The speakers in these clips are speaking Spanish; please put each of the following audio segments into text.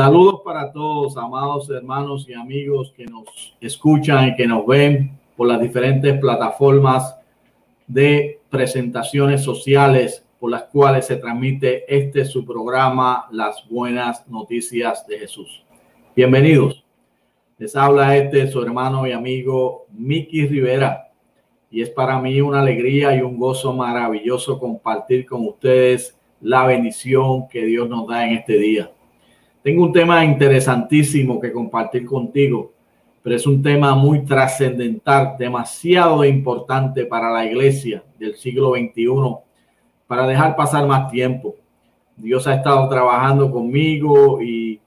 Saludos para todos, amados hermanos y amigos que nos escuchan y que nos ven por las diferentes plataformas de presentaciones sociales por las cuales se transmite este su programa Las Buenas Noticias de Jesús. Bienvenidos. Les habla este su hermano y amigo Miki Rivera y es para mí una alegría y un gozo maravilloso compartir con ustedes la bendición que Dios nos da en este día. Tengo un tema interesantísimo que compartir contigo, pero es un tema muy trascendental, demasiado importante para la iglesia del siglo XXI, para dejar pasar más tiempo. Dios ha estado trabajando conmigo y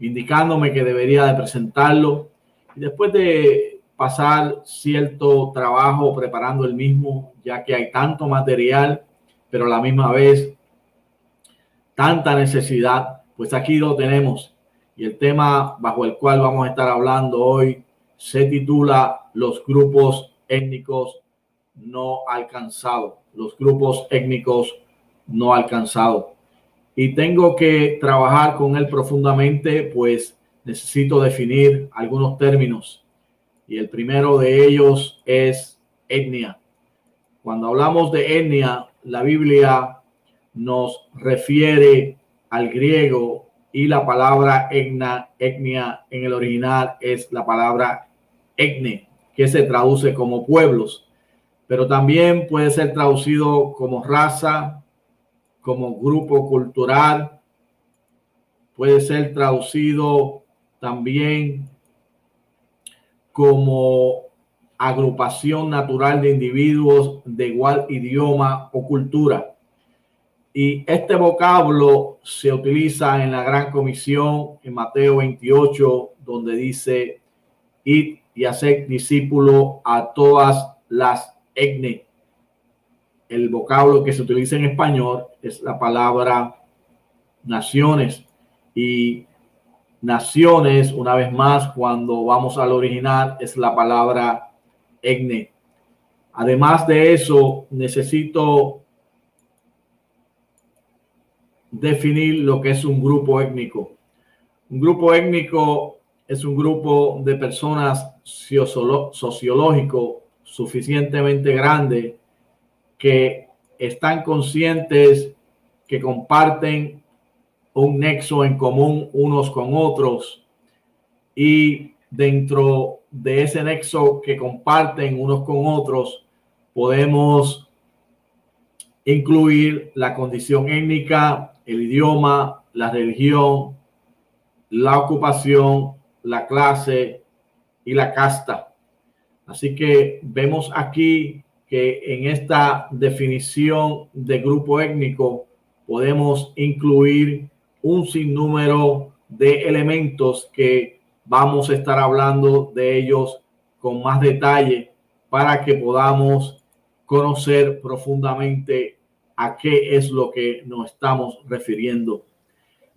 indicándome que debería de presentarlo. Después de pasar cierto trabajo preparando el mismo, ya que hay tanto material, pero a la misma vez tanta necesidad pues aquí lo tenemos. Y el tema bajo el cual vamos a estar hablando hoy se titula Los grupos étnicos no alcanzados. Los grupos étnicos no alcanzados. Y tengo que trabajar con él profundamente, pues necesito definir algunos términos. Y el primero de ellos es etnia. Cuando hablamos de etnia, la Biblia nos refiere al griego y la palabra etna, etnia en el original es la palabra etne, que se traduce como pueblos, pero también puede ser traducido como raza, como grupo cultural, puede ser traducido también como agrupación natural de individuos de igual idioma o cultura. Y este vocablo se utiliza en la Gran Comisión en Mateo 28, donde dice, id y hacer discípulo a todas las etnias. El vocablo que se utiliza en español es la palabra naciones. Y naciones, una vez más, cuando vamos al original, es la palabra etne. Además de eso, necesito definir lo que es un grupo étnico. Un grupo étnico es un grupo de personas sociológico suficientemente grande que están conscientes que comparten un nexo en común unos con otros y dentro de ese nexo que comparten unos con otros podemos incluir la condición étnica, el idioma, la religión, la ocupación, la clase y la casta. Así que vemos aquí que en esta definición de grupo étnico podemos incluir un sinnúmero de elementos que vamos a estar hablando de ellos con más detalle para que podamos conocer profundamente a qué es lo que nos estamos refiriendo.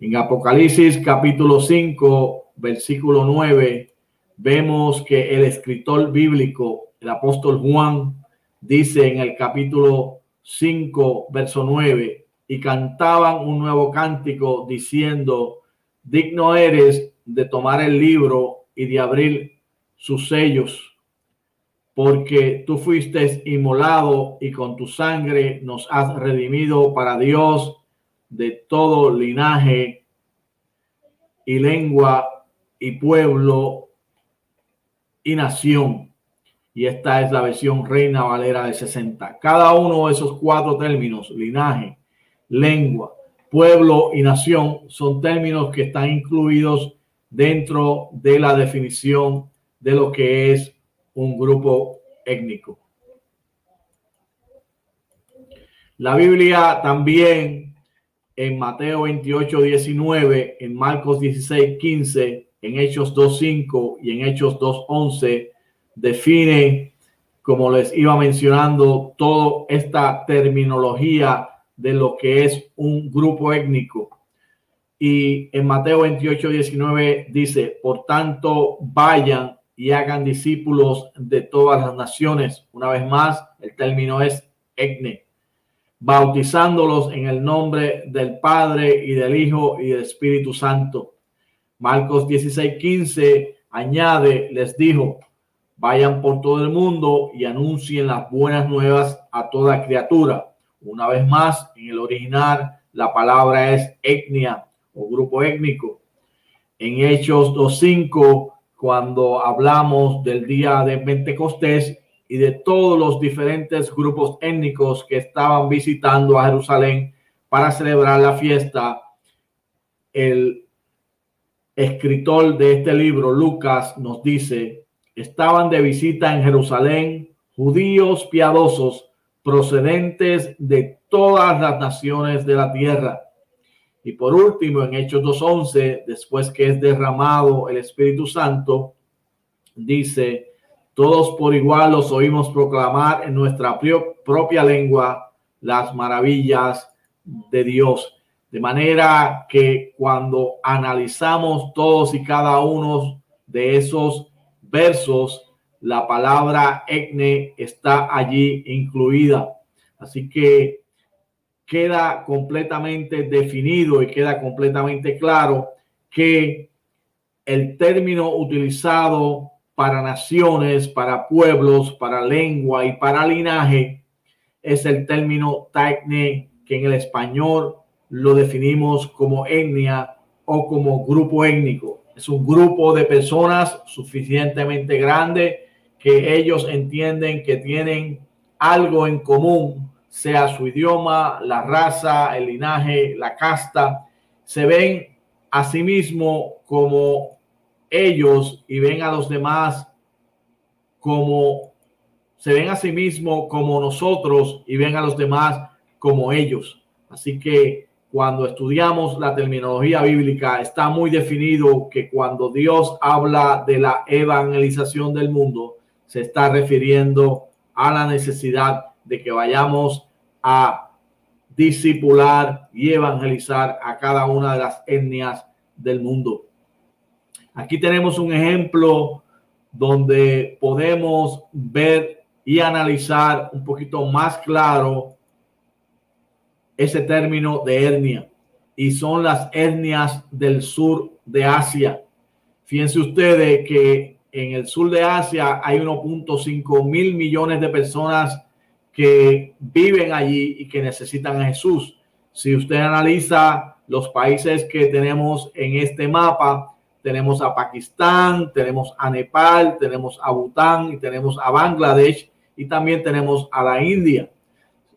En Apocalipsis capítulo 5, versículo 9, vemos que el escritor bíblico, el apóstol Juan, dice en el capítulo 5, verso 9, y cantaban un nuevo cántico diciendo, digno eres de tomar el libro y de abrir sus sellos porque tú fuiste inmolado y con tu sangre nos has redimido para Dios de todo linaje y lengua y pueblo y nación. Y esta es la versión Reina Valera de 60. Cada uno de esos cuatro términos, linaje, lengua, pueblo y nación, son términos que están incluidos dentro de la definición de lo que es un grupo étnico. La Biblia también en Mateo 28, 19, en Marcos 16, 15, en Hechos 2, 5 y en Hechos 2, 11, define, como les iba mencionando, toda esta terminología de lo que es un grupo étnico. Y en Mateo 28, 19 dice, por tanto, vayan y hagan discípulos de todas las naciones. Una vez más, el término es etne, bautizándolos en el nombre del Padre y del Hijo y del Espíritu Santo, Marcos 16, 15 añade, les dijo, vayan por todo el mundo y anuncien las buenas nuevas a toda criatura. Una vez más, en el original, la palabra es etnia o grupo étnico. En Hechos 2.5, cuando hablamos del día de Pentecostés y de todos los diferentes grupos étnicos que estaban visitando a Jerusalén para celebrar la fiesta, el escritor de este libro, Lucas, nos dice, estaban de visita en Jerusalén judíos piadosos procedentes de todas las naciones de la tierra. Y por último, en Hechos 2.11, después que es derramado el Espíritu Santo, dice, todos por igual los oímos proclamar en nuestra propia lengua las maravillas de Dios. De manera que cuando analizamos todos y cada uno de esos versos, la palabra etne está allí incluida. Así que queda completamente definido y queda completamente claro que el término utilizado para naciones, para pueblos, para lengua y para linaje es el término taikne, que en el español lo definimos como etnia o como grupo étnico. Es un grupo de personas suficientemente grande que ellos entienden que tienen algo en común, sea su idioma, la raza, el linaje, la casta, se ven a sí mismo como ellos y ven a los demás como se ven a sí mismo como nosotros y ven a los demás como ellos. Así que cuando estudiamos la terminología bíblica, está muy definido que cuando Dios habla de la evangelización del mundo, se está refiriendo a la necesidad de que vayamos a discipular y evangelizar a cada una de las etnias del mundo. Aquí tenemos un ejemplo donde podemos ver y analizar un poquito más claro ese término de etnia y son las etnias del sur de Asia. Fíjense ustedes que en el sur de Asia hay 1.5 mil millones de personas que viven allí y que necesitan a Jesús. Si usted analiza los países que tenemos en este mapa, tenemos a Pakistán, tenemos a Nepal, tenemos a Bután y tenemos a Bangladesh y también tenemos a la India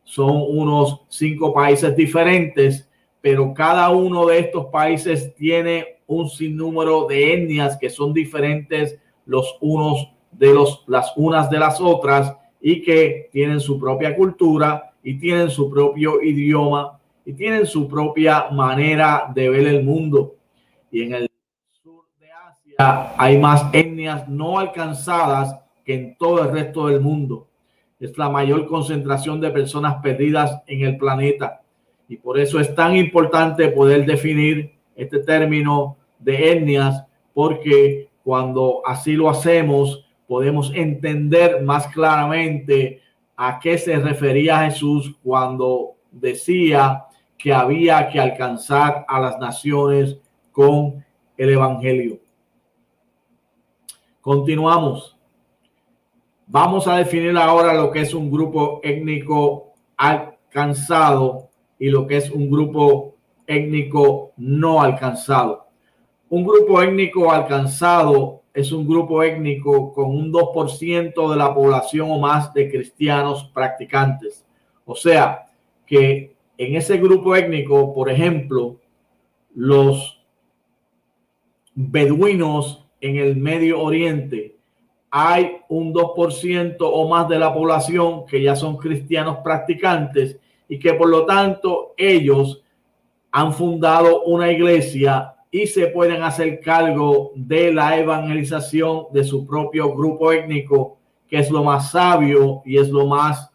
son unos cinco países diferentes, pero cada uno de estos países tiene un sinnúmero de etnias que son diferentes los unos de los las unas de las otras y que tienen su propia cultura y tienen su propio idioma y tienen su propia manera de ver el mundo. Y en el sur de Asia hay más etnias no alcanzadas que en todo el resto del mundo es la mayor concentración de personas perdidas en el planeta. Y por eso es tan importante poder definir este término de etnias, porque cuando así lo hacemos, podemos entender más claramente a qué se refería Jesús cuando decía que había que alcanzar a las naciones con el Evangelio. Continuamos. Vamos a definir ahora lo que es un grupo étnico alcanzado y lo que es un grupo étnico no alcanzado. Un grupo étnico alcanzado es un grupo étnico con un 2% de la población o más de cristianos practicantes. O sea, que en ese grupo étnico, por ejemplo, los beduinos en el Medio Oriente hay un 2% o más de la población que ya son cristianos practicantes y que por lo tanto ellos han fundado una iglesia y se pueden hacer cargo de la evangelización de su propio grupo étnico, que es lo más sabio y es lo más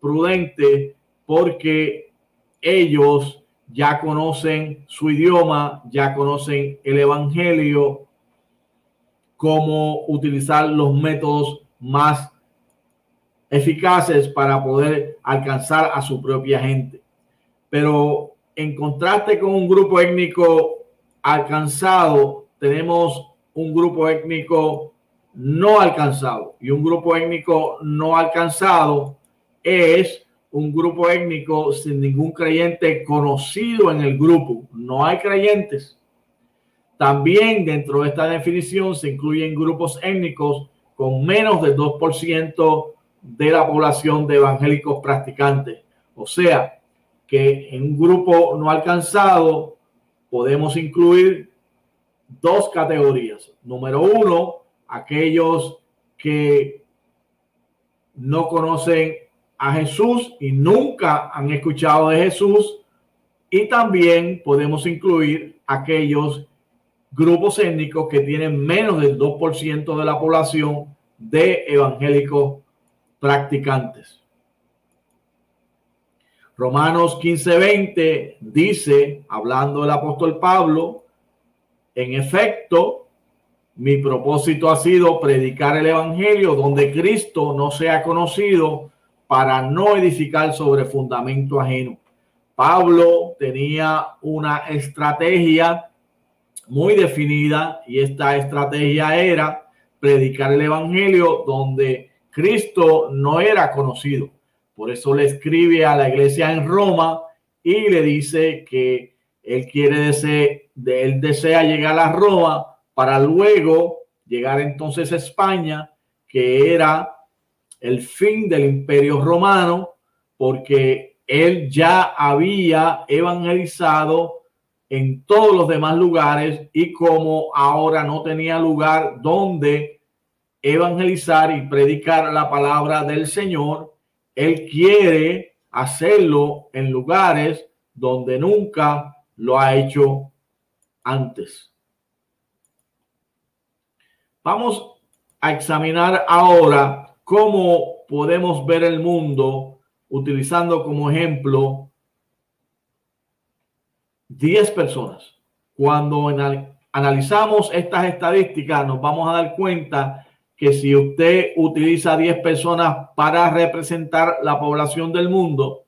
prudente porque ellos ya conocen su idioma, ya conocen el evangelio, cómo utilizar los métodos más eficaces para poder alcanzar a su propia gente. Pero en contraste con un grupo étnico alcanzado tenemos un grupo étnico no alcanzado. Y un grupo étnico no alcanzado es un grupo étnico sin ningún creyente conocido en el grupo. No hay creyentes. También dentro de esta definición se incluyen grupos étnicos con menos del 2% de la población de evangélicos practicantes. O sea, que en un grupo no alcanzado podemos incluir dos categorías. Número uno, aquellos que no conocen a Jesús y nunca han escuchado de Jesús. Y también podemos incluir aquellos grupos étnicos que tienen menos del 2% de la población de evangélicos practicantes. Romanos 15:20 dice, hablando del apóstol Pablo, en efecto, mi propósito ha sido predicar el Evangelio donde Cristo no sea conocido para no edificar sobre fundamento ajeno. Pablo tenía una estrategia muy definida y esta estrategia era predicar el Evangelio donde Cristo no era conocido. Por eso le escribe a la iglesia en Roma y le dice que él quiere desear, él desea llegar a Roma para luego llegar entonces a España, que era el fin del imperio romano, porque él ya había evangelizado en todos los demás lugares y como ahora no tenía lugar donde evangelizar y predicar la palabra del Señor, él quiere hacerlo en lugares donde nunca lo ha hecho antes. Vamos a examinar ahora cómo podemos ver el mundo utilizando como ejemplo 10 personas. Cuando analizamos estas estadísticas nos vamos a dar cuenta que si usted utiliza 10 personas para representar la población del mundo,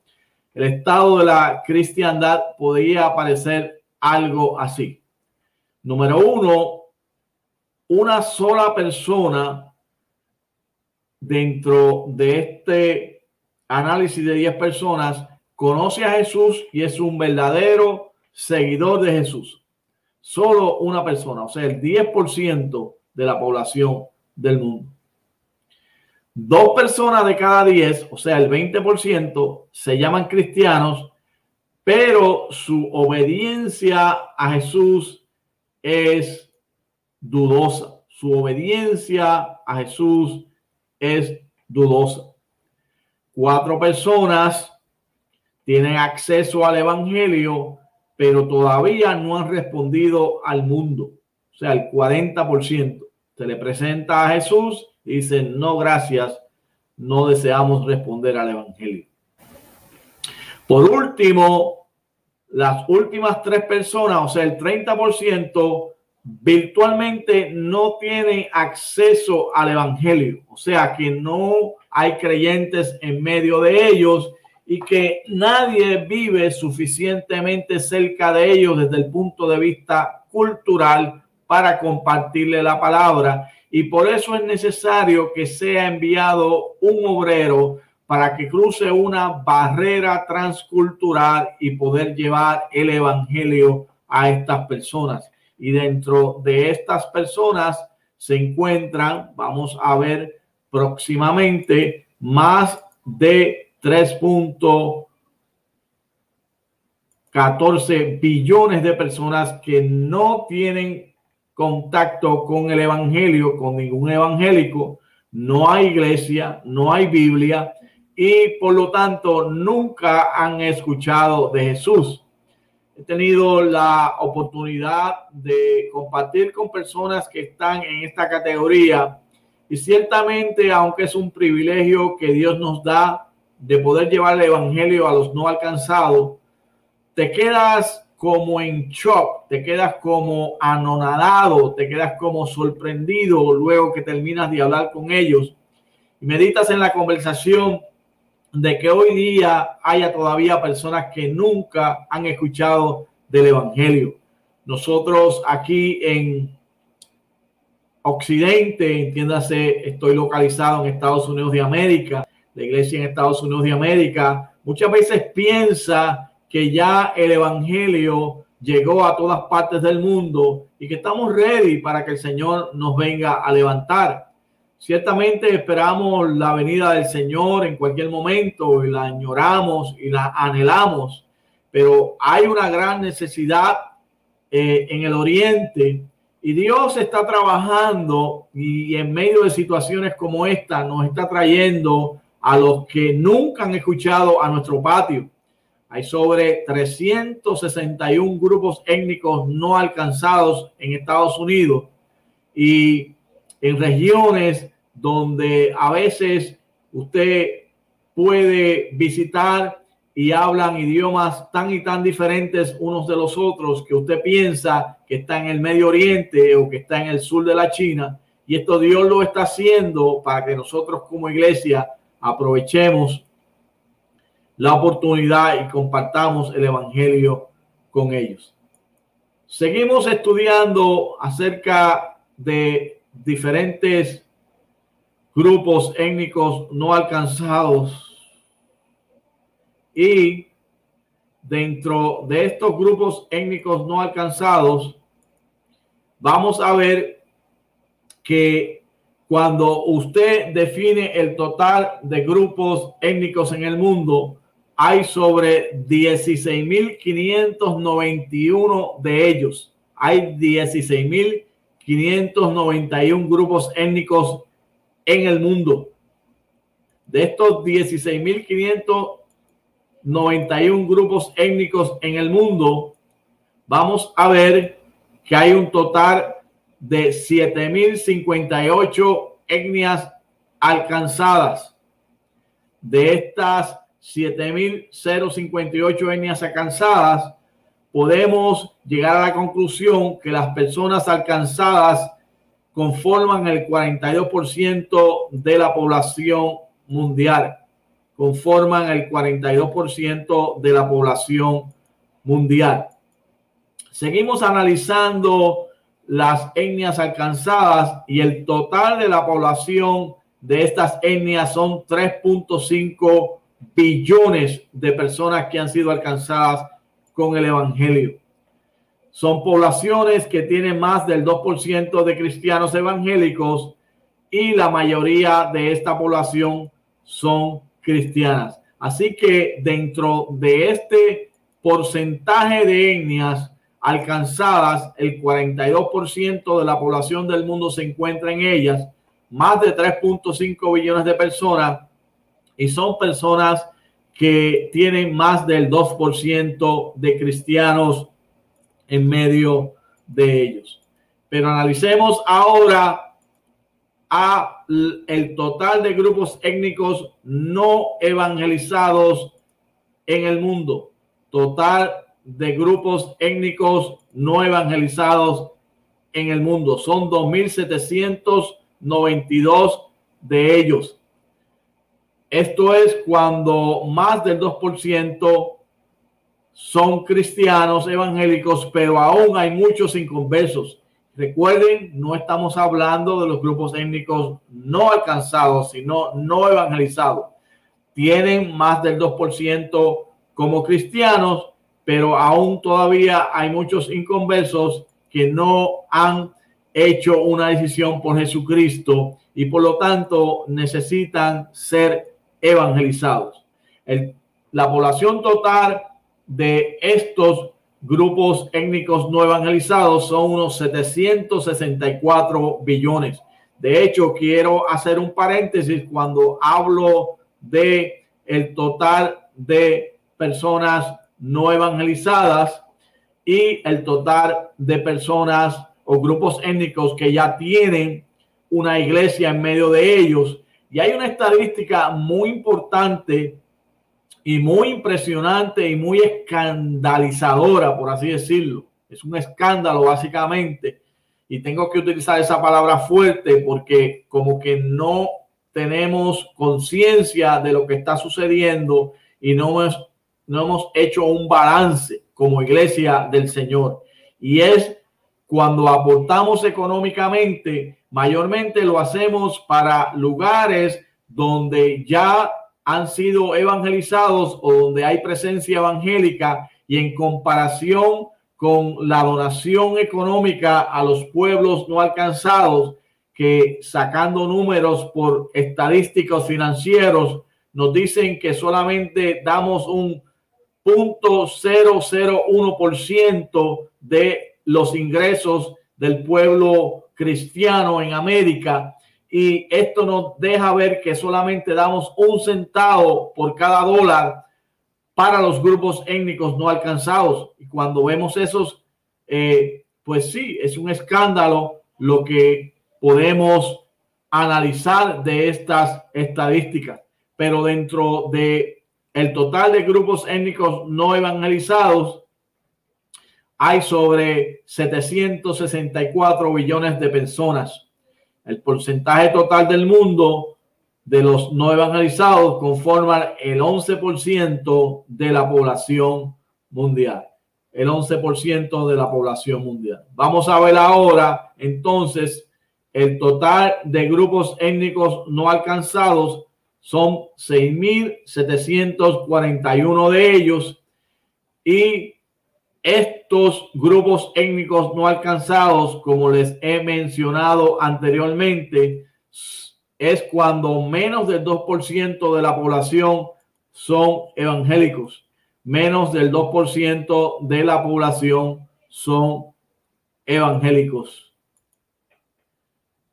el estado de la cristiandad podría parecer algo así. Número uno, una sola persona dentro de este análisis de 10 personas conoce a Jesús y es un verdadero seguidor de Jesús. Solo una persona, o sea, el 10% de la población del mundo. Dos personas de cada 10, o sea, el 20%, se llaman cristianos, pero su obediencia a Jesús es dudosa. Su obediencia a Jesús es dudosa. Cuatro personas tienen acceso al Evangelio, pero todavía no han respondido al mundo. O sea, el 40% se le presenta a Jesús y dicen, no, gracias, no deseamos responder al Evangelio. Por último, las últimas tres personas, o sea, el 30%, virtualmente no tienen acceso al Evangelio. O sea, que no hay creyentes en medio de ellos y que nadie vive suficientemente cerca de ellos desde el punto de vista cultural para compartirle la palabra. Y por eso es necesario que sea enviado un obrero para que cruce una barrera transcultural y poder llevar el evangelio a estas personas. Y dentro de estas personas se encuentran, vamos a ver próximamente, más de 3.14 billones de personas que no tienen contacto con el Evangelio, con ningún evangélico, no hay iglesia, no hay Biblia y por lo tanto nunca han escuchado de Jesús. He tenido la oportunidad de compartir con personas que están en esta categoría y ciertamente, aunque es un privilegio que Dios nos da de poder llevar el Evangelio a los no alcanzados, te quedas como en shock, te quedas como anonadado, te quedas como sorprendido luego que terminas de hablar con ellos y meditas en la conversación de que hoy día haya todavía personas que nunca han escuchado del Evangelio. Nosotros aquí en Occidente, entiéndase, estoy localizado en Estados Unidos de América, la iglesia en Estados Unidos de América, muchas veces piensa que ya el Evangelio llegó a todas partes del mundo y que estamos ready para que el Señor nos venga a levantar. Ciertamente esperamos la venida del Señor en cualquier momento y la añoramos y la anhelamos, pero hay una gran necesidad eh, en el oriente y Dios está trabajando y en medio de situaciones como esta nos está trayendo a los que nunca han escuchado a nuestro patio. Hay sobre 361 grupos étnicos no alcanzados en Estados Unidos y en regiones donde a veces usted puede visitar y hablan idiomas tan y tan diferentes unos de los otros que usted piensa que está en el Medio Oriente o que está en el sur de la China. Y esto Dios lo está haciendo para que nosotros como iglesia aprovechemos la oportunidad y compartamos el Evangelio con ellos. Seguimos estudiando acerca de diferentes grupos étnicos no alcanzados y dentro de estos grupos étnicos no alcanzados, vamos a ver que cuando usted define el total de grupos étnicos en el mundo, hay sobre 16.591 de ellos. Hay 16.591 grupos étnicos en el mundo. De estos 16.591 91 grupos étnicos en el mundo, vamos a ver que hay un total de 7.058 etnias alcanzadas. De estas 7.058 etnias alcanzadas, podemos llegar a la conclusión que las personas alcanzadas conforman el 42% de la población mundial conforman el 42% de la población mundial. Seguimos analizando las etnias alcanzadas y el total de la población de estas etnias son 3.5 billones de personas que han sido alcanzadas con el Evangelio. Son poblaciones que tienen más del 2% de cristianos evangélicos y la mayoría de esta población son cristianas. Así que dentro de este porcentaje de etnias alcanzadas, el 42% de la población del mundo se encuentra en ellas, más de 3.5 billones de personas, y son personas que tienen más del 2% de cristianos en medio de ellos. Pero analicemos ahora a el total de grupos étnicos no evangelizados en el mundo. Total de grupos étnicos no evangelizados en el mundo. Son 2.792 de ellos. Esto es cuando más del 2% son cristianos evangélicos, pero aún hay muchos inconversos. Recuerden, no estamos hablando de los grupos étnicos no alcanzados, sino no evangelizados. Tienen más del 2% como cristianos, pero aún todavía hay muchos inconversos que no han hecho una decisión por Jesucristo y por lo tanto necesitan ser evangelizados. la población total de estos grupos étnicos no evangelizados son unos 764 billones. De hecho, quiero hacer un paréntesis cuando hablo de el total de personas no evangelizadas y el total de personas o grupos étnicos que ya tienen una iglesia en medio de ellos. Y hay una estadística muy importante y muy impresionante y muy escandalizadora, por así decirlo. Es un escándalo básicamente. Y tengo que utilizar esa palabra fuerte porque como que no tenemos conciencia de lo que está sucediendo y no hemos, no hemos hecho un balance como iglesia del Señor. y es cuando aportamos económicamente, mayormente lo hacemos para lugares donde ya han sido evangelizados o donde hay presencia evangélica y en comparación con la donación económica a los pueblos no alcanzados, que sacando números por estadísticos financieros, nos dicen que solamente damos un punto ciento de los ingresos del pueblo cristiano en América. Y esto nos deja ver que solamente damos un centavo por cada dólar para los grupos étnicos no alcanzados. Y cuando vemos esos, eh, pues sí, es un escándalo lo que podemos analizar de estas estadísticas. Pero dentro de el total de grupos étnicos no evangelizados, hay sobre 764 billones de personas. El porcentaje total del mundo de los no evangelizados conforman el 11% de la población mundial. El 11% de la población mundial. Vamos a ver ahora entonces el total de grupos étnicos no alcanzados son 6.741 de ellos y estos grupos étnicos no alcanzados, como les he mencionado anteriormente, es cuando menos del 2% de la población son evangélicos. Menos del 2% de la población son evangélicos.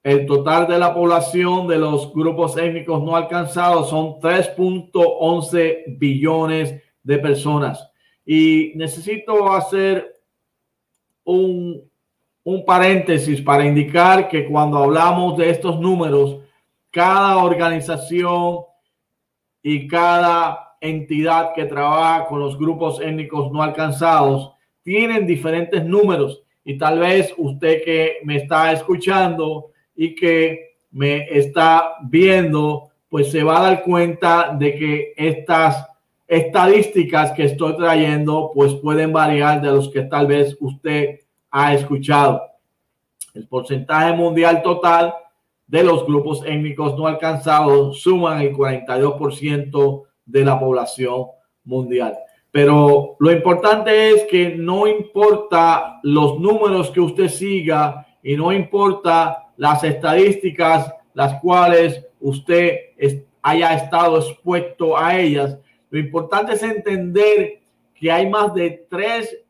El total de la población de los grupos étnicos no alcanzados son 3.11 billones de personas. Y necesito hacer un, un paréntesis para indicar que cuando hablamos de estos números, cada organización y cada entidad que trabaja con los grupos étnicos no alcanzados tienen diferentes números. Y tal vez usted que me está escuchando y que me está viendo, pues se va a dar cuenta de que estas estadísticas que estoy trayendo, pues pueden variar de los que tal vez usted ha escuchado. El porcentaje mundial total de los grupos étnicos no alcanzados suman el 42% de la población mundial. Pero lo importante es que no importa los números que usted siga y no importa las estadísticas las cuales usted haya estado expuesto a ellas. Lo importante es entender que hay más de 3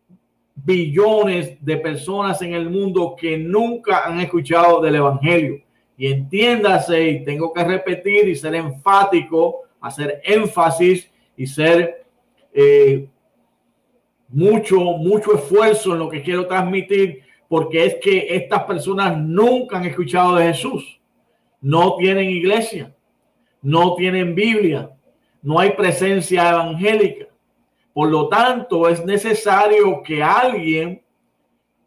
billones de personas en el mundo que nunca han escuchado del Evangelio. Y entiéndase, y tengo que repetir y ser enfático, hacer énfasis y ser eh, mucho, mucho esfuerzo en lo que quiero transmitir, porque es que estas personas nunca han escuchado de Jesús, no tienen iglesia, no tienen Biblia, no hay presencia evangélica. Por lo tanto, es necesario que alguien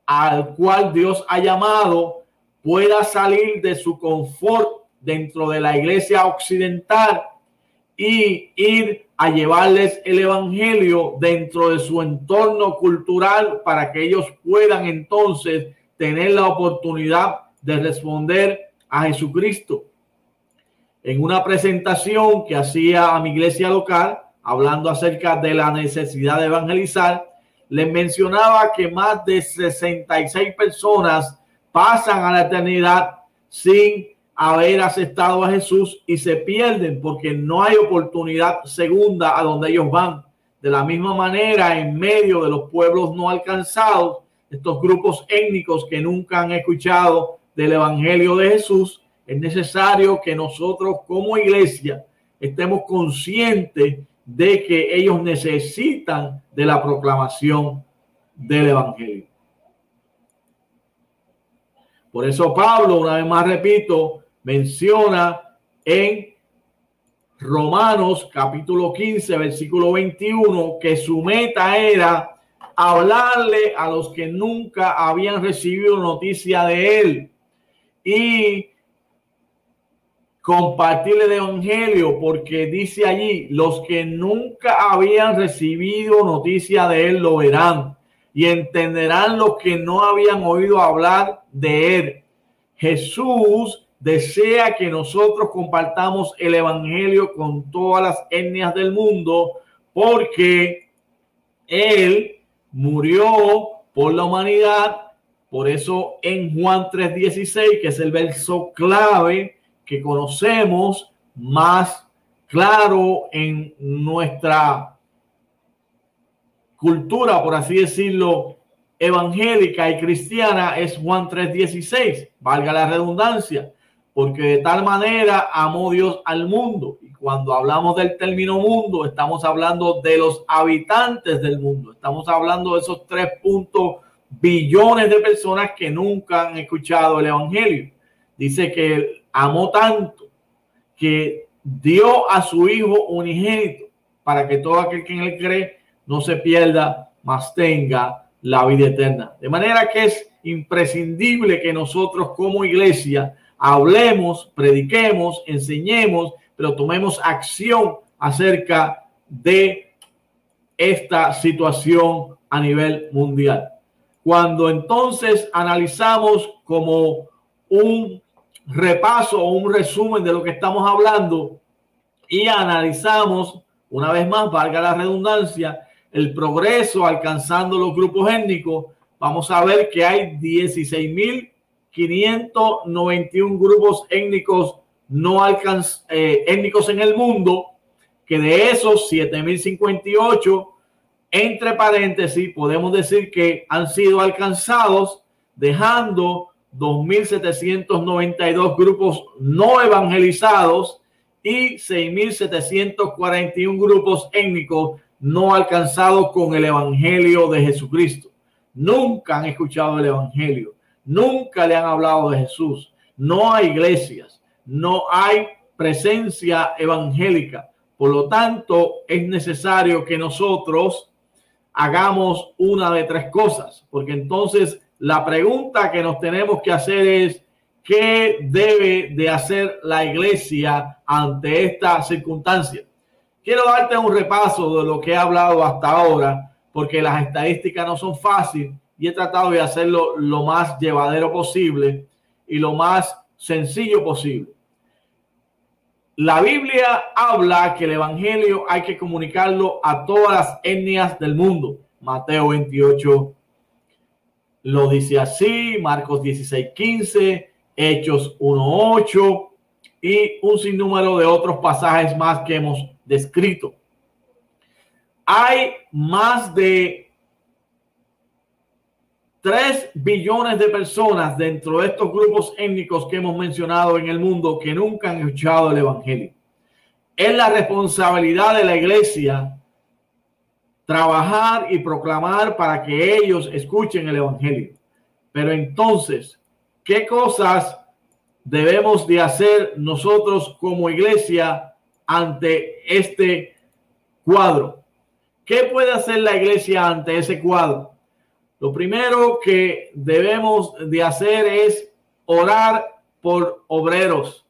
al cual Dios ha llamado pueda salir de su confort dentro de la iglesia occidental y ir a llevarles el evangelio dentro de su entorno cultural para que ellos puedan entonces tener la oportunidad de responder a Jesucristo. En una presentación que hacía a mi iglesia local, hablando acerca de la necesidad de evangelizar, les mencionaba que más de 66 personas pasan a la eternidad sin haber aceptado a Jesús y se pierden porque no hay oportunidad segunda a donde ellos van. De la misma manera, en medio de los pueblos no alcanzados, estos grupos étnicos que nunca han escuchado del Evangelio de Jesús, es necesario que nosotros como iglesia estemos conscientes de que ellos necesitan de la proclamación del Evangelio. Por eso Pablo, una vez más repito, menciona en Romanos capítulo 15, versículo 21, que su meta era hablarle a los que nunca habían recibido noticia de él y compartirle el evangelio, porque dice allí, los que nunca habían recibido noticia de él lo verán y entenderán los que no habían oído hablar de él. Jesús desea que nosotros compartamos el evangelio con todas las etnias del mundo porque él murió por la humanidad. Por eso en Juan 3:16, que es el verso clave que conocemos más claro en nuestra cultura, por así decirlo, evangélica y cristiana, es Juan 3:16, valga la redundancia, porque de tal manera amó Dios al mundo. Y cuando hablamos del término mundo, estamos hablando de los habitantes del mundo, estamos hablando de esos tres puntos billones de personas que nunca han escuchado el Evangelio. Dice que amó tanto que dio a su Hijo unigénito para que todo aquel que en él cree no se pierda, mas tenga la vida eterna. De manera que es imprescindible que nosotros como iglesia hablemos, prediquemos, enseñemos, pero tomemos acción acerca de esta situación a nivel mundial. Cuando entonces analizamos como un repaso o un resumen de lo que estamos hablando y analizamos, una vez más, valga la redundancia, el progreso alcanzando los grupos étnicos, vamos a ver que hay 16.591 grupos étnicos no alcanz, eh, étnicos en el mundo, que de esos 7.058 entre paréntesis, podemos decir que han sido alcanzados dejando 2.792 grupos no evangelizados y 6.741 grupos étnicos no alcanzados con el Evangelio de Jesucristo. Nunca han escuchado el Evangelio, nunca le han hablado de Jesús. No hay iglesias, no hay presencia evangélica. Por lo tanto, es necesario que nosotros hagamos una de tres cosas, porque entonces la pregunta que nos tenemos que hacer es, ¿qué debe de hacer la iglesia ante esta circunstancia? Quiero darte un repaso de lo que he hablado hasta ahora, porque las estadísticas no son fáciles y he tratado de hacerlo lo más llevadero posible y lo más sencillo posible. La Biblia habla que el Evangelio hay que comunicarlo a todas las etnias del mundo. Mateo 28 lo dice así, Marcos 16, 15, Hechos 1, 8 y un sinnúmero de otros pasajes más que hemos descrito. Hay más de 3 billones de personas dentro de estos grupos étnicos que hemos mencionado en el mundo que nunca han escuchado el Evangelio. Es la responsabilidad de la iglesia trabajar y proclamar para que ellos escuchen el Evangelio. Pero entonces, ¿qué cosas debemos de hacer nosotros como iglesia ante este cuadro? ¿Qué puede hacer la iglesia ante ese cuadro? Lo primero que debemos de hacer es orar por obreros.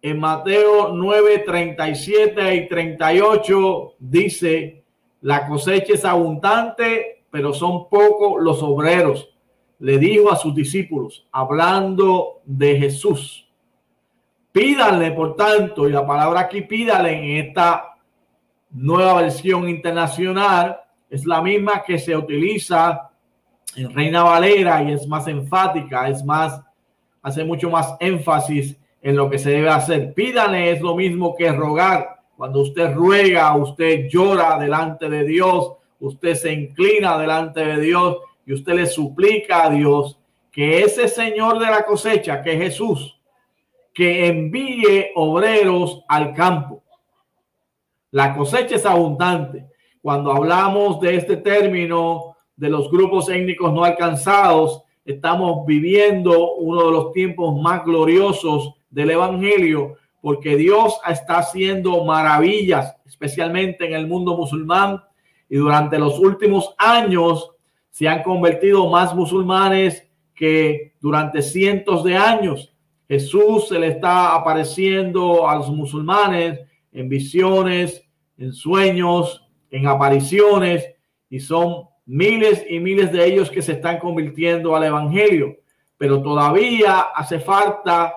En Mateo 9, 37 y 38 dice, la cosecha es abundante, pero son pocos los obreros. Le dijo a sus discípulos, hablando de Jesús. Pídanle, por tanto, y la palabra aquí pídale en esta nueva versión internacional es la misma que se utiliza en Reina Valera y es más enfática, es más, hace mucho más énfasis en lo que se debe hacer. Pídale es lo mismo que rogar. Cuando usted ruega, usted llora delante de Dios, usted se inclina delante de Dios y usted le suplica a Dios que ese Señor de la cosecha, que es Jesús, que envíe obreros al campo. La cosecha es abundante. Cuando hablamos de este término, de los grupos étnicos no alcanzados, estamos viviendo uno de los tiempos más gloriosos del Evangelio, porque Dios está haciendo maravillas, especialmente en el mundo musulmán, y durante los últimos años se han convertido más musulmanes que durante cientos de años. Jesús se le está apareciendo a los musulmanes en visiones, en sueños, en apariciones, y son miles y miles de ellos que se están convirtiendo al Evangelio, pero todavía hace falta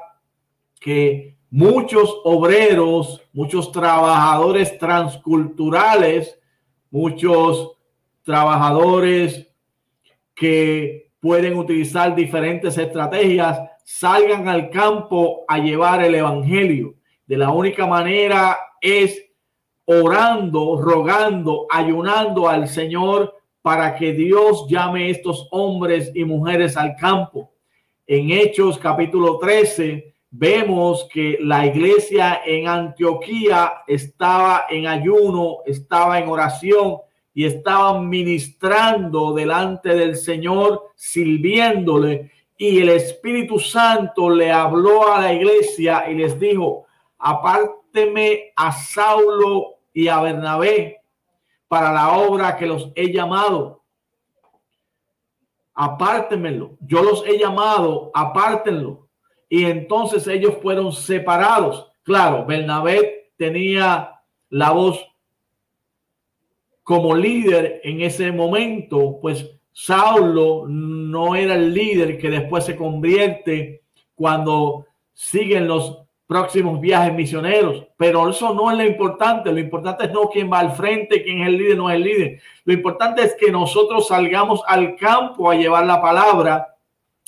que muchos obreros, muchos trabajadores transculturales, muchos trabajadores que pueden utilizar diferentes estrategias, salgan al campo a llevar el Evangelio. De la única manera es orando, rogando, ayunando al Señor para que Dios llame a estos hombres y mujeres al campo. En Hechos capítulo 13 vemos que la iglesia en Antioquía estaba en ayuno, estaba en oración y estaban ministrando delante del Señor, sirviéndole. Y el Espíritu Santo le habló a la iglesia y les dijo, apárteme a Saulo y a Bernabé para la obra que los he llamado. Apártemelo. Yo los he llamado, apártenlo. Y entonces ellos fueron separados. Claro, Bernabé tenía la voz como líder en ese momento, pues Saulo no era el líder que después se convierte cuando siguen los próximos viajes misioneros. Pero eso no es lo importante. Lo importante es no quién va al frente, quién es el líder, no es el líder. Lo importante es que nosotros salgamos al campo a llevar la palabra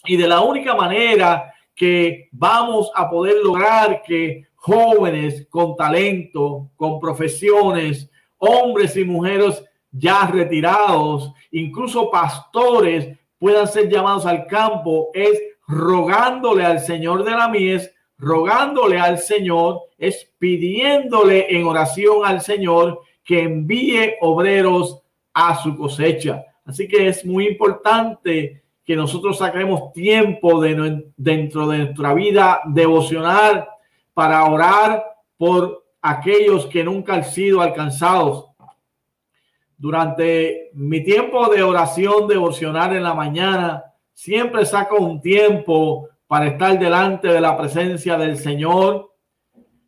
y de la única manera que vamos a poder lograr que jóvenes con talento, con profesiones, hombres y mujeres ya retirados, incluso pastores, puedan ser llamados al campo, es rogándole al Señor de la mies rogándole al Señor, es pidiéndole en oración al Señor que envíe obreros a su cosecha. Así que es muy importante que nosotros saquemos tiempo de, dentro de nuestra vida devocional para orar por aquellos que nunca han sido alcanzados. Durante mi tiempo de oración devocional en la mañana, siempre saco un tiempo para estar delante de la presencia del Señor.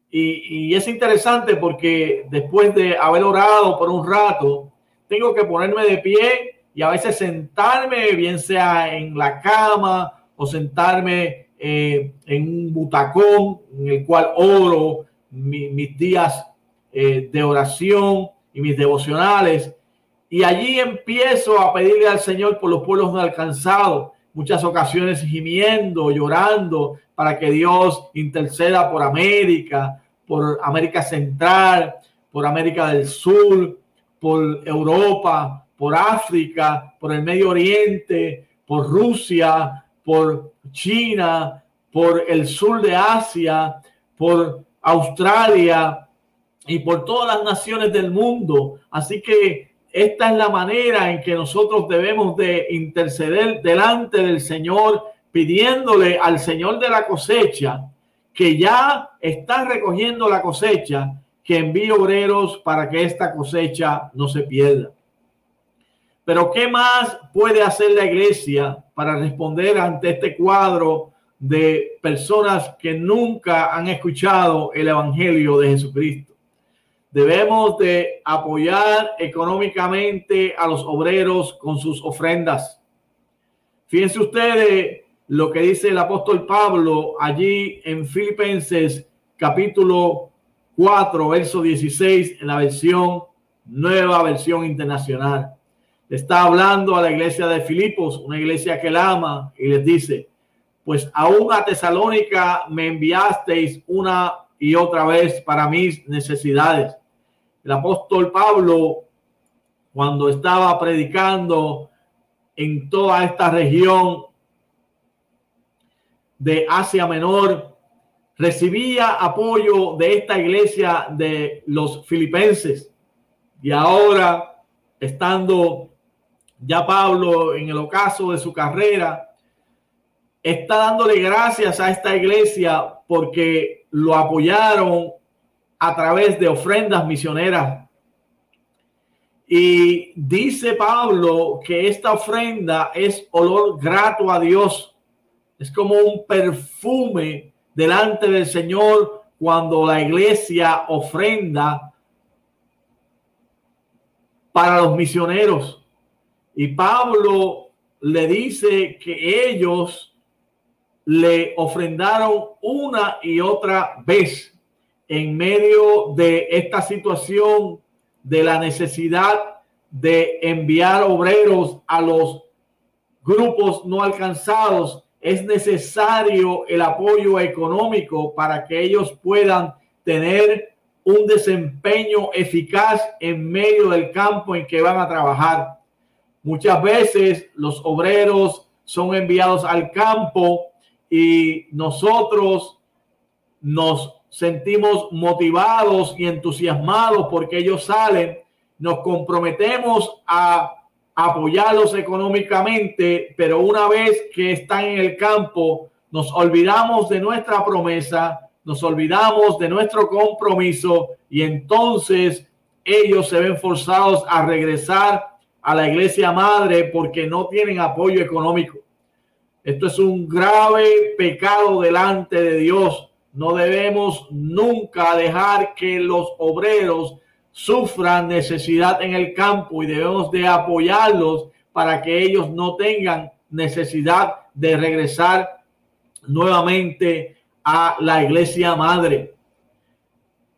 Y, es interesante porque después de haber orado por un rato, tengo que ponerme de pie y a veces sentarme, bien sea en la cama o sentarme eh, en un butacón en el cual oro mis días eh, de oración y mis devocionales. Y allí empiezo a pedirle al Señor por los pueblos no alcanzados muchas ocasiones gimiendo, llorando para que Dios interceda por América, por América Central, por América del Sur, por Europa, por África, por el Medio Oriente, por Rusia, por China, por el sur de Asia, por Australia y por todas las naciones del mundo. Así que esta es la manera en que nosotros debemos de interceder delante del Señor, pidiéndole al Señor de la cosecha, que ya está recogiendo la cosecha, que envíe obreros para que esta cosecha no se pierda. Pero ¿qué más puede hacer la iglesia para responder ante este cuadro de personas que nunca han escuchado el Evangelio de Jesucristo? Debemos de apoyar económicamente a los obreros con sus ofrendas. Fíjense ustedes lo que dice el apóstol Pablo allí en Filipenses capítulo 4, verso 16, en la versión nueva, versión internacional. Está hablando a la iglesia de Filipos, una iglesia que la ama, y les dice, pues aún a Tesalónica me enviasteis una y otra vez para mis necesidades el apóstol Pablo, cuando estaba predicando en toda esta región de Asia Menor, recibía apoyo de esta iglesia de los filipenses. Y ahora, estando ya Pablo en el ocaso de su carrera, está dándole gracias a esta iglesia porque lo apoyaron a través de ofrendas misioneras. Y dice Pablo que esta ofrenda es olor grato a Dios. Es como un perfume delante del Señor cuando la iglesia ofrenda para los misioneros. Y Pablo le dice que ellos le ofrendaron una y otra vez en medio de esta situación de la necesidad de enviar obreros a los grupos no alcanzados, es necesario el apoyo económico para que ellos puedan tener un desempeño eficaz en medio del campo en que van a trabajar. Muchas veces los obreros son enviados al campo y nosotros nos sentimos motivados y entusiasmados porque ellos salen, nos comprometemos a apoyarlos económicamente, pero una vez que están en el campo, nos olvidamos de nuestra promesa, nos olvidamos de nuestro compromiso y entonces ellos se ven forzados a regresar a la iglesia madre porque no tienen apoyo económico. Esto es un grave pecado delante de Dios no debemos nunca dejar que los obreros sufran necesidad en el campo y debemos de apoyarlos para que ellos no tengan necesidad de regresar nuevamente a la iglesia madre.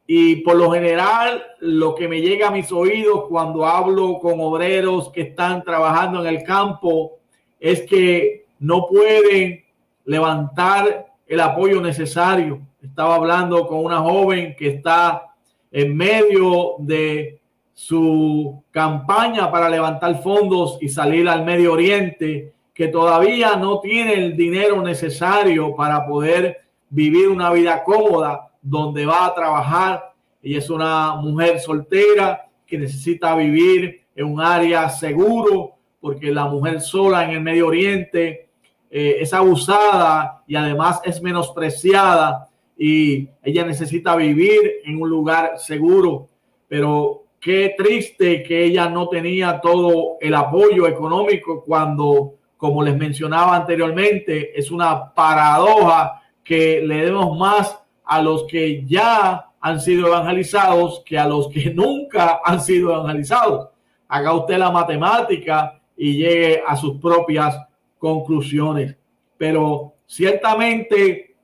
Y por lo general, lo que me llega a mis oídos cuando hablo con obreros que están trabajando en el campo es que no pueden levantar el apoyo necesario. Estaba hablando con una joven que está en medio de su campaña para levantar fondos y salir al Medio Oriente, que todavía no tiene el dinero necesario para poder vivir una vida cómoda donde va a trabajar. y es una mujer soltera que necesita vivir en un área seguro, porque la mujer sola en el Medio Oriente eh, es abusada y además es menospreciada y ella necesita vivir en un lugar seguro. Pero qué triste que ella no tenía todo el apoyo económico cuando, como les mencionaba anteriormente, es una paradoja que le demos más a los que ya han sido evangelizados que a los que nunca han sido evangelizados. Haga usted la matemática y llegue a sus propias conclusiones. Pero ciertamente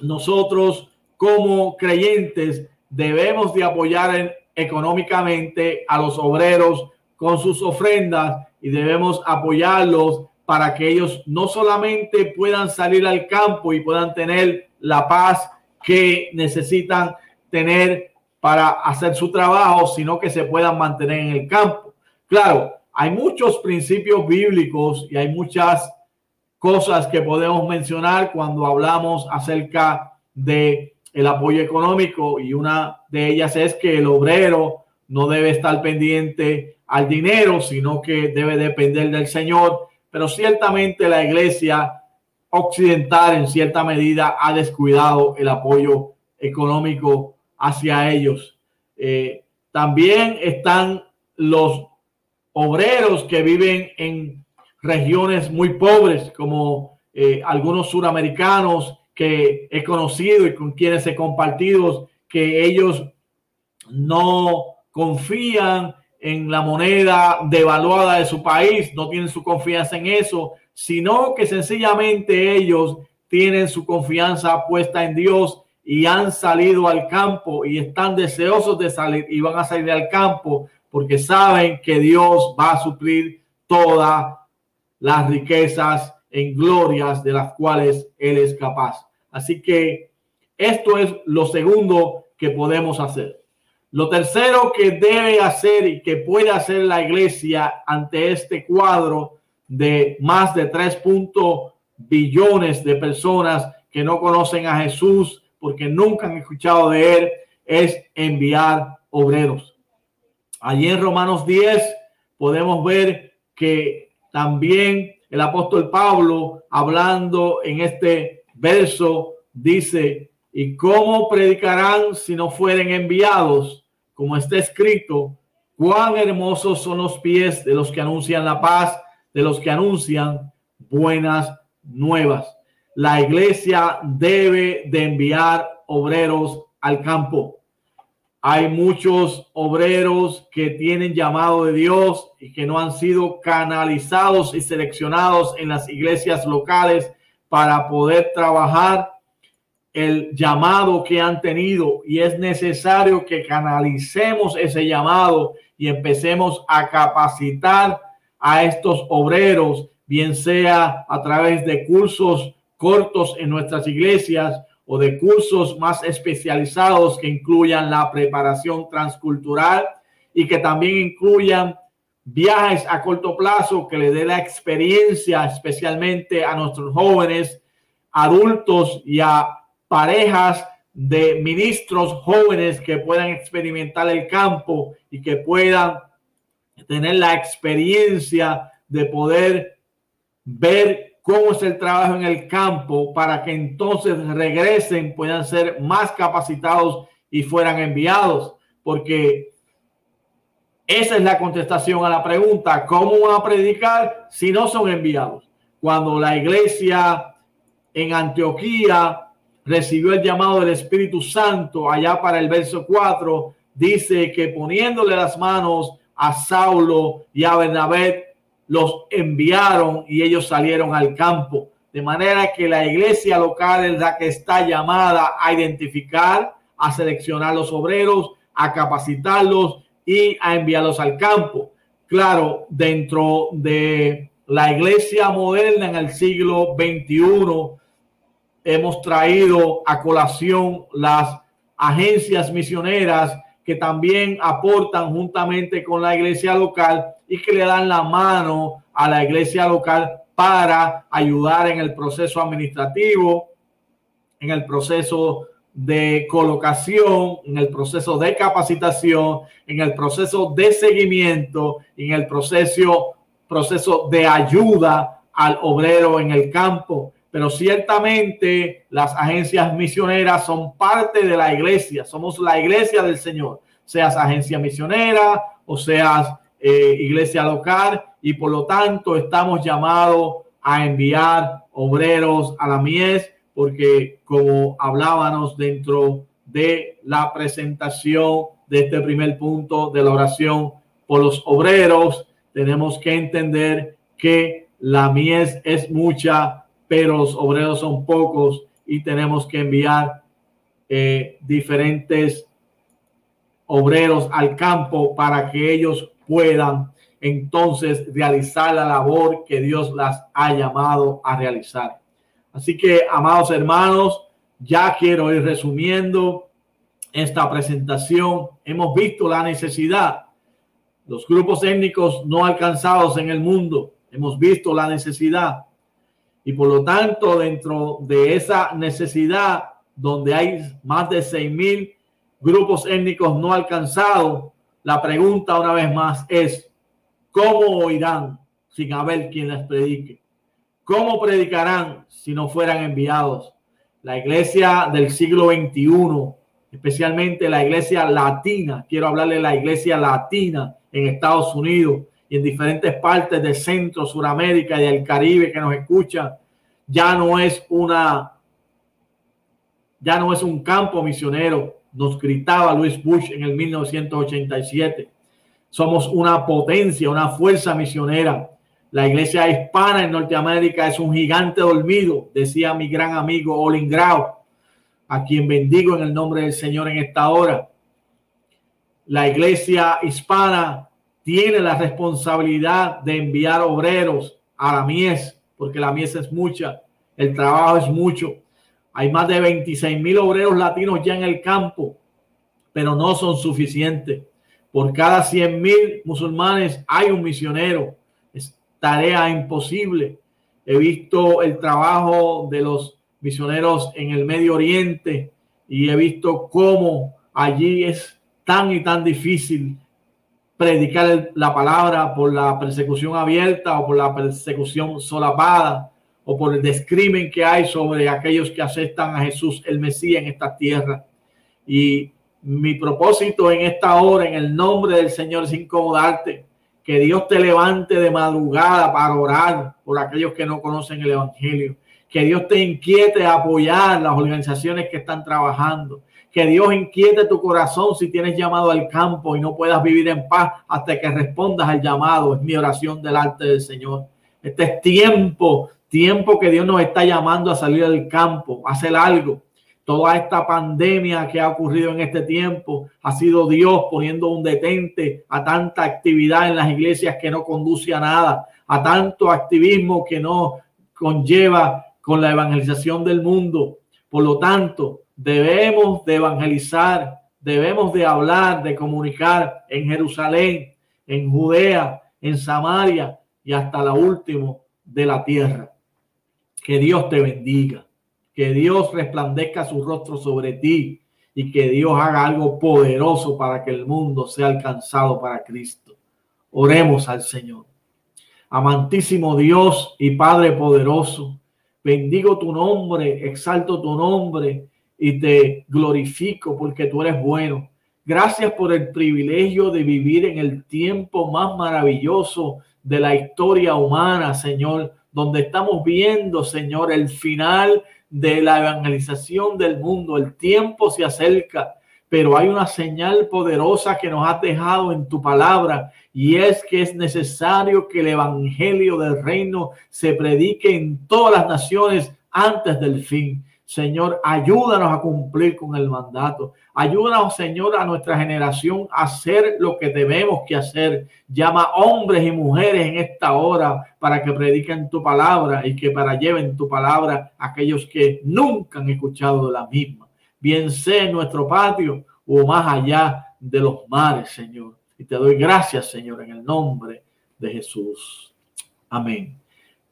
nosotros como creyentes debemos de apoyar económicamente a los obreros con sus ofrendas y debemos apoyarlos para que ellos no solamente puedan salir al campo y puedan tener la paz que necesitan tener para hacer su trabajo, sino que se puedan mantener en el campo. Claro, hay muchos principios bíblicos y hay muchas cosas que podemos mencionar cuando hablamos acerca de el apoyo económico y una de ellas es que el obrero no debe estar pendiente al dinero, sino que debe depender del Señor. Pero ciertamente la iglesia occidental en cierta medida ha descuidado el apoyo económico hacia ellos. Eh, también están los obreros que viven en regiones muy pobres, como eh, algunos suramericanos que he conocido y con quienes he compartido, que ellos no confían en la moneda devaluada de su país, no tienen su confianza en eso, sino que sencillamente ellos tienen su confianza puesta en Dios y han salido al campo y están deseosos de salir y van a salir al campo porque saben que Dios va a suplir toda las riquezas en glorias de las cuales Él es capaz. Así que esto es lo segundo que podemos hacer. Lo tercero que debe hacer y que puede hacer la iglesia ante este cuadro de más de 3 billones de personas que no conocen a Jesús porque nunca han escuchado de él es enviar obreros. Allí en Romanos 10 podemos ver que también el apóstol Pablo, hablando en este verso, dice, ¿y cómo predicarán si no fueren enviados? Como está escrito, cuán hermosos son los pies de los que anuncian la paz, de los que anuncian buenas nuevas. La iglesia debe de enviar obreros al campo. Hay muchos obreros que tienen llamado de Dios y que no han sido canalizados y seleccionados en las iglesias locales para poder trabajar el llamado que han tenido y es necesario que canalicemos ese llamado y empecemos a capacitar a estos obreros, bien sea a través de cursos cortos en nuestras iglesias o de cursos más especializados que incluyan la preparación transcultural y que también incluyan viajes a corto plazo que le dé la experiencia especialmente a nuestros jóvenes, adultos y a parejas de ministros jóvenes que puedan experimentar el campo y que puedan tener la experiencia de poder ver cómo es el trabajo en el campo para que entonces regresen, puedan ser más capacitados y fueran enviados. Porque esa es la contestación a la pregunta, ¿cómo van a predicar si no son enviados? Cuando la iglesia en Antioquía recibió el llamado del Espíritu Santo, allá para el verso 4, dice que poniéndole las manos a Saulo y a Bernabé, los enviaron y ellos salieron al campo. De manera que la iglesia local es la que está llamada a identificar, a seleccionar los obreros, a capacitarlos y a enviarlos al campo. Claro, dentro de la iglesia moderna en el siglo XXI, hemos traído a colación las agencias misioneras que también aportan juntamente con la iglesia local y que le dan la mano a la iglesia local para ayudar en el proceso administrativo, en el proceso de colocación, en el proceso de capacitación, en el proceso de seguimiento, en el proceso, proceso de ayuda al obrero en el campo pero ciertamente las agencias misioneras son parte de la iglesia, somos la iglesia del Señor, seas agencia misionera o seas eh, iglesia local. Y por lo tanto estamos llamados a enviar obreros a la mies porque como hablábamos dentro de la presentación de este primer punto de la oración por los obreros, tenemos que entender que la mies es mucha, pero los obreros son pocos y tenemos que enviar eh, diferentes obreros al campo para que ellos puedan entonces realizar la labor que Dios las ha llamado a realizar. Así que, amados hermanos, ya quiero ir resumiendo esta presentación. Hemos visto la necesidad, los grupos étnicos no alcanzados en el mundo. Hemos visto la necesidad y por lo tanto, dentro de esa necesidad, donde hay más de 6 mil grupos étnicos no alcanzados, la pregunta una vez más es, ¿cómo oirán sin haber quien les predique? ¿Cómo predicarán si no fueran enviados? La iglesia del siglo XXI, especialmente la iglesia latina, quiero hablarle de la iglesia latina en Estados Unidos, y en diferentes partes de Centro, Suramérica y del Caribe que nos escuchan, ya no es una, ya no es un campo misionero, nos gritaba Luis Bush en el 1987. Somos una potencia, una fuerza misionera. La iglesia hispana en Norteamérica es un gigante dormido, decía mi gran amigo Olin Grau, a quien bendigo en el nombre del Señor en esta hora. La iglesia hispana tiene la responsabilidad de enviar obreros a la mies, porque la mies es mucha, el trabajo es mucho. Hay más de 26 mil obreros latinos ya en el campo, pero no son suficientes. Por cada 100 mil musulmanes hay un misionero. Es tarea imposible. He visto el trabajo de los misioneros en el Medio Oriente y he visto cómo allí es tan y tan difícil predicar la palabra por la persecución abierta o por la persecución solapada o por el descrimen que hay sobre aquellos que aceptan a Jesús el Mesías en esta tierra. Y mi propósito en esta hora, en el nombre del Señor, es incomodarte, que Dios te levante de madrugada para orar por aquellos que no conocen el Evangelio, que Dios te inquiete a apoyar las organizaciones que están trabajando, Que Dios inquiete tu corazón si tienes llamado al campo y no puedas vivir en paz hasta que respondas al llamado. Es mi oración delante del Señor. Este es tiempo, tiempo que Dios nos está llamando a salir del campo, a hacer algo. Toda esta pandemia que ha ocurrido en este tiempo ha sido Dios poniendo un detente a tanta actividad en las iglesias que no conduce a nada, a tanto activismo que no conlleva con la evangelización del mundo. Por lo tanto, debemos de evangelizar, debemos de hablar, de comunicar en Jerusalén, en Judea, en Samaria y hasta la última de la tierra. Que Dios te bendiga, que Dios resplandezca su rostro sobre ti y que Dios haga algo poderoso para que el mundo sea alcanzado para Cristo. Oremos al Señor. Amantísimo Dios y Padre poderoso, bendigo tu nombre, exalto tu nombre y te glorifico porque tú eres bueno. Gracias por el privilegio de vivir en el tiempo más maravilloso de la historia humana, Señor, donde estamos viendo, Señor, el final de la evangelización del mundo. El tiempo se acerca, pero hay una señal poderosa que nos has dejado en tu palabra y es que es necesario que el evangelio del reino se predique en todas las naciones antes del fin. Señor, ayúdanos a cumplir con el mandato. Ayúdanos, Señor, a nuestra generación a hacer lo que debemos que hacer. Llama hombres y mujeres en esta hora para que prediquen tu palabra y que para lleven tu palabra a aquellos que nunca han escuchado de la misma. Bien sea en nuestro patio o más allá de los mares, Señor. Y te doy gracias, Señor, en el nombre de Jesús. Amén.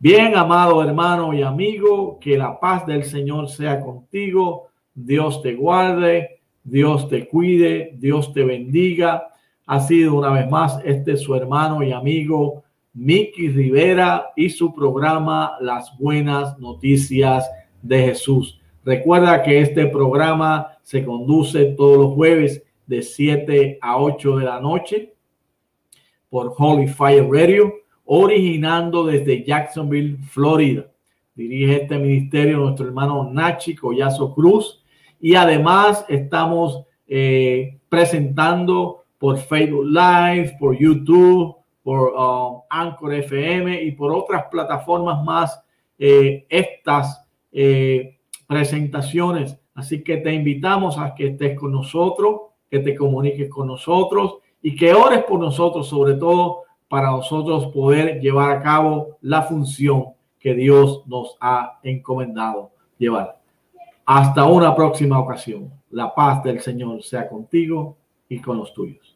Bien, amado hermano y amigo, que la paz del Señor sea contigo. Dios te guarde, Dios te cuide, Dios te bendiga. Ha sido una vez más este su hermano y amigo Miki Rivera y su programa Las Buenas Noticias de Jesús. Recuerda que este programa se conduce todos los jueves de 7 a 8 de la noche por Holy Fire Radio originando desde Jacksonville, Florida. Dirige este ministerio nuestro hermano Nachi Collazo Cruz y además estamos eh, presentando por Facebook Live, por YouTube, por um, Anchor FM y por otras plataformas más eh, estas eh, presentaciones. Así que te invitamos a que estés con nosotros, que te comuniques con nosotros y que ores por nosotros, sobre todo para nosotros poder llevar a cabo la función que Dios nos ha encomendado llevar. Hasta una próxima ocasión. La paz del Señor sea contigo y con los tuyos.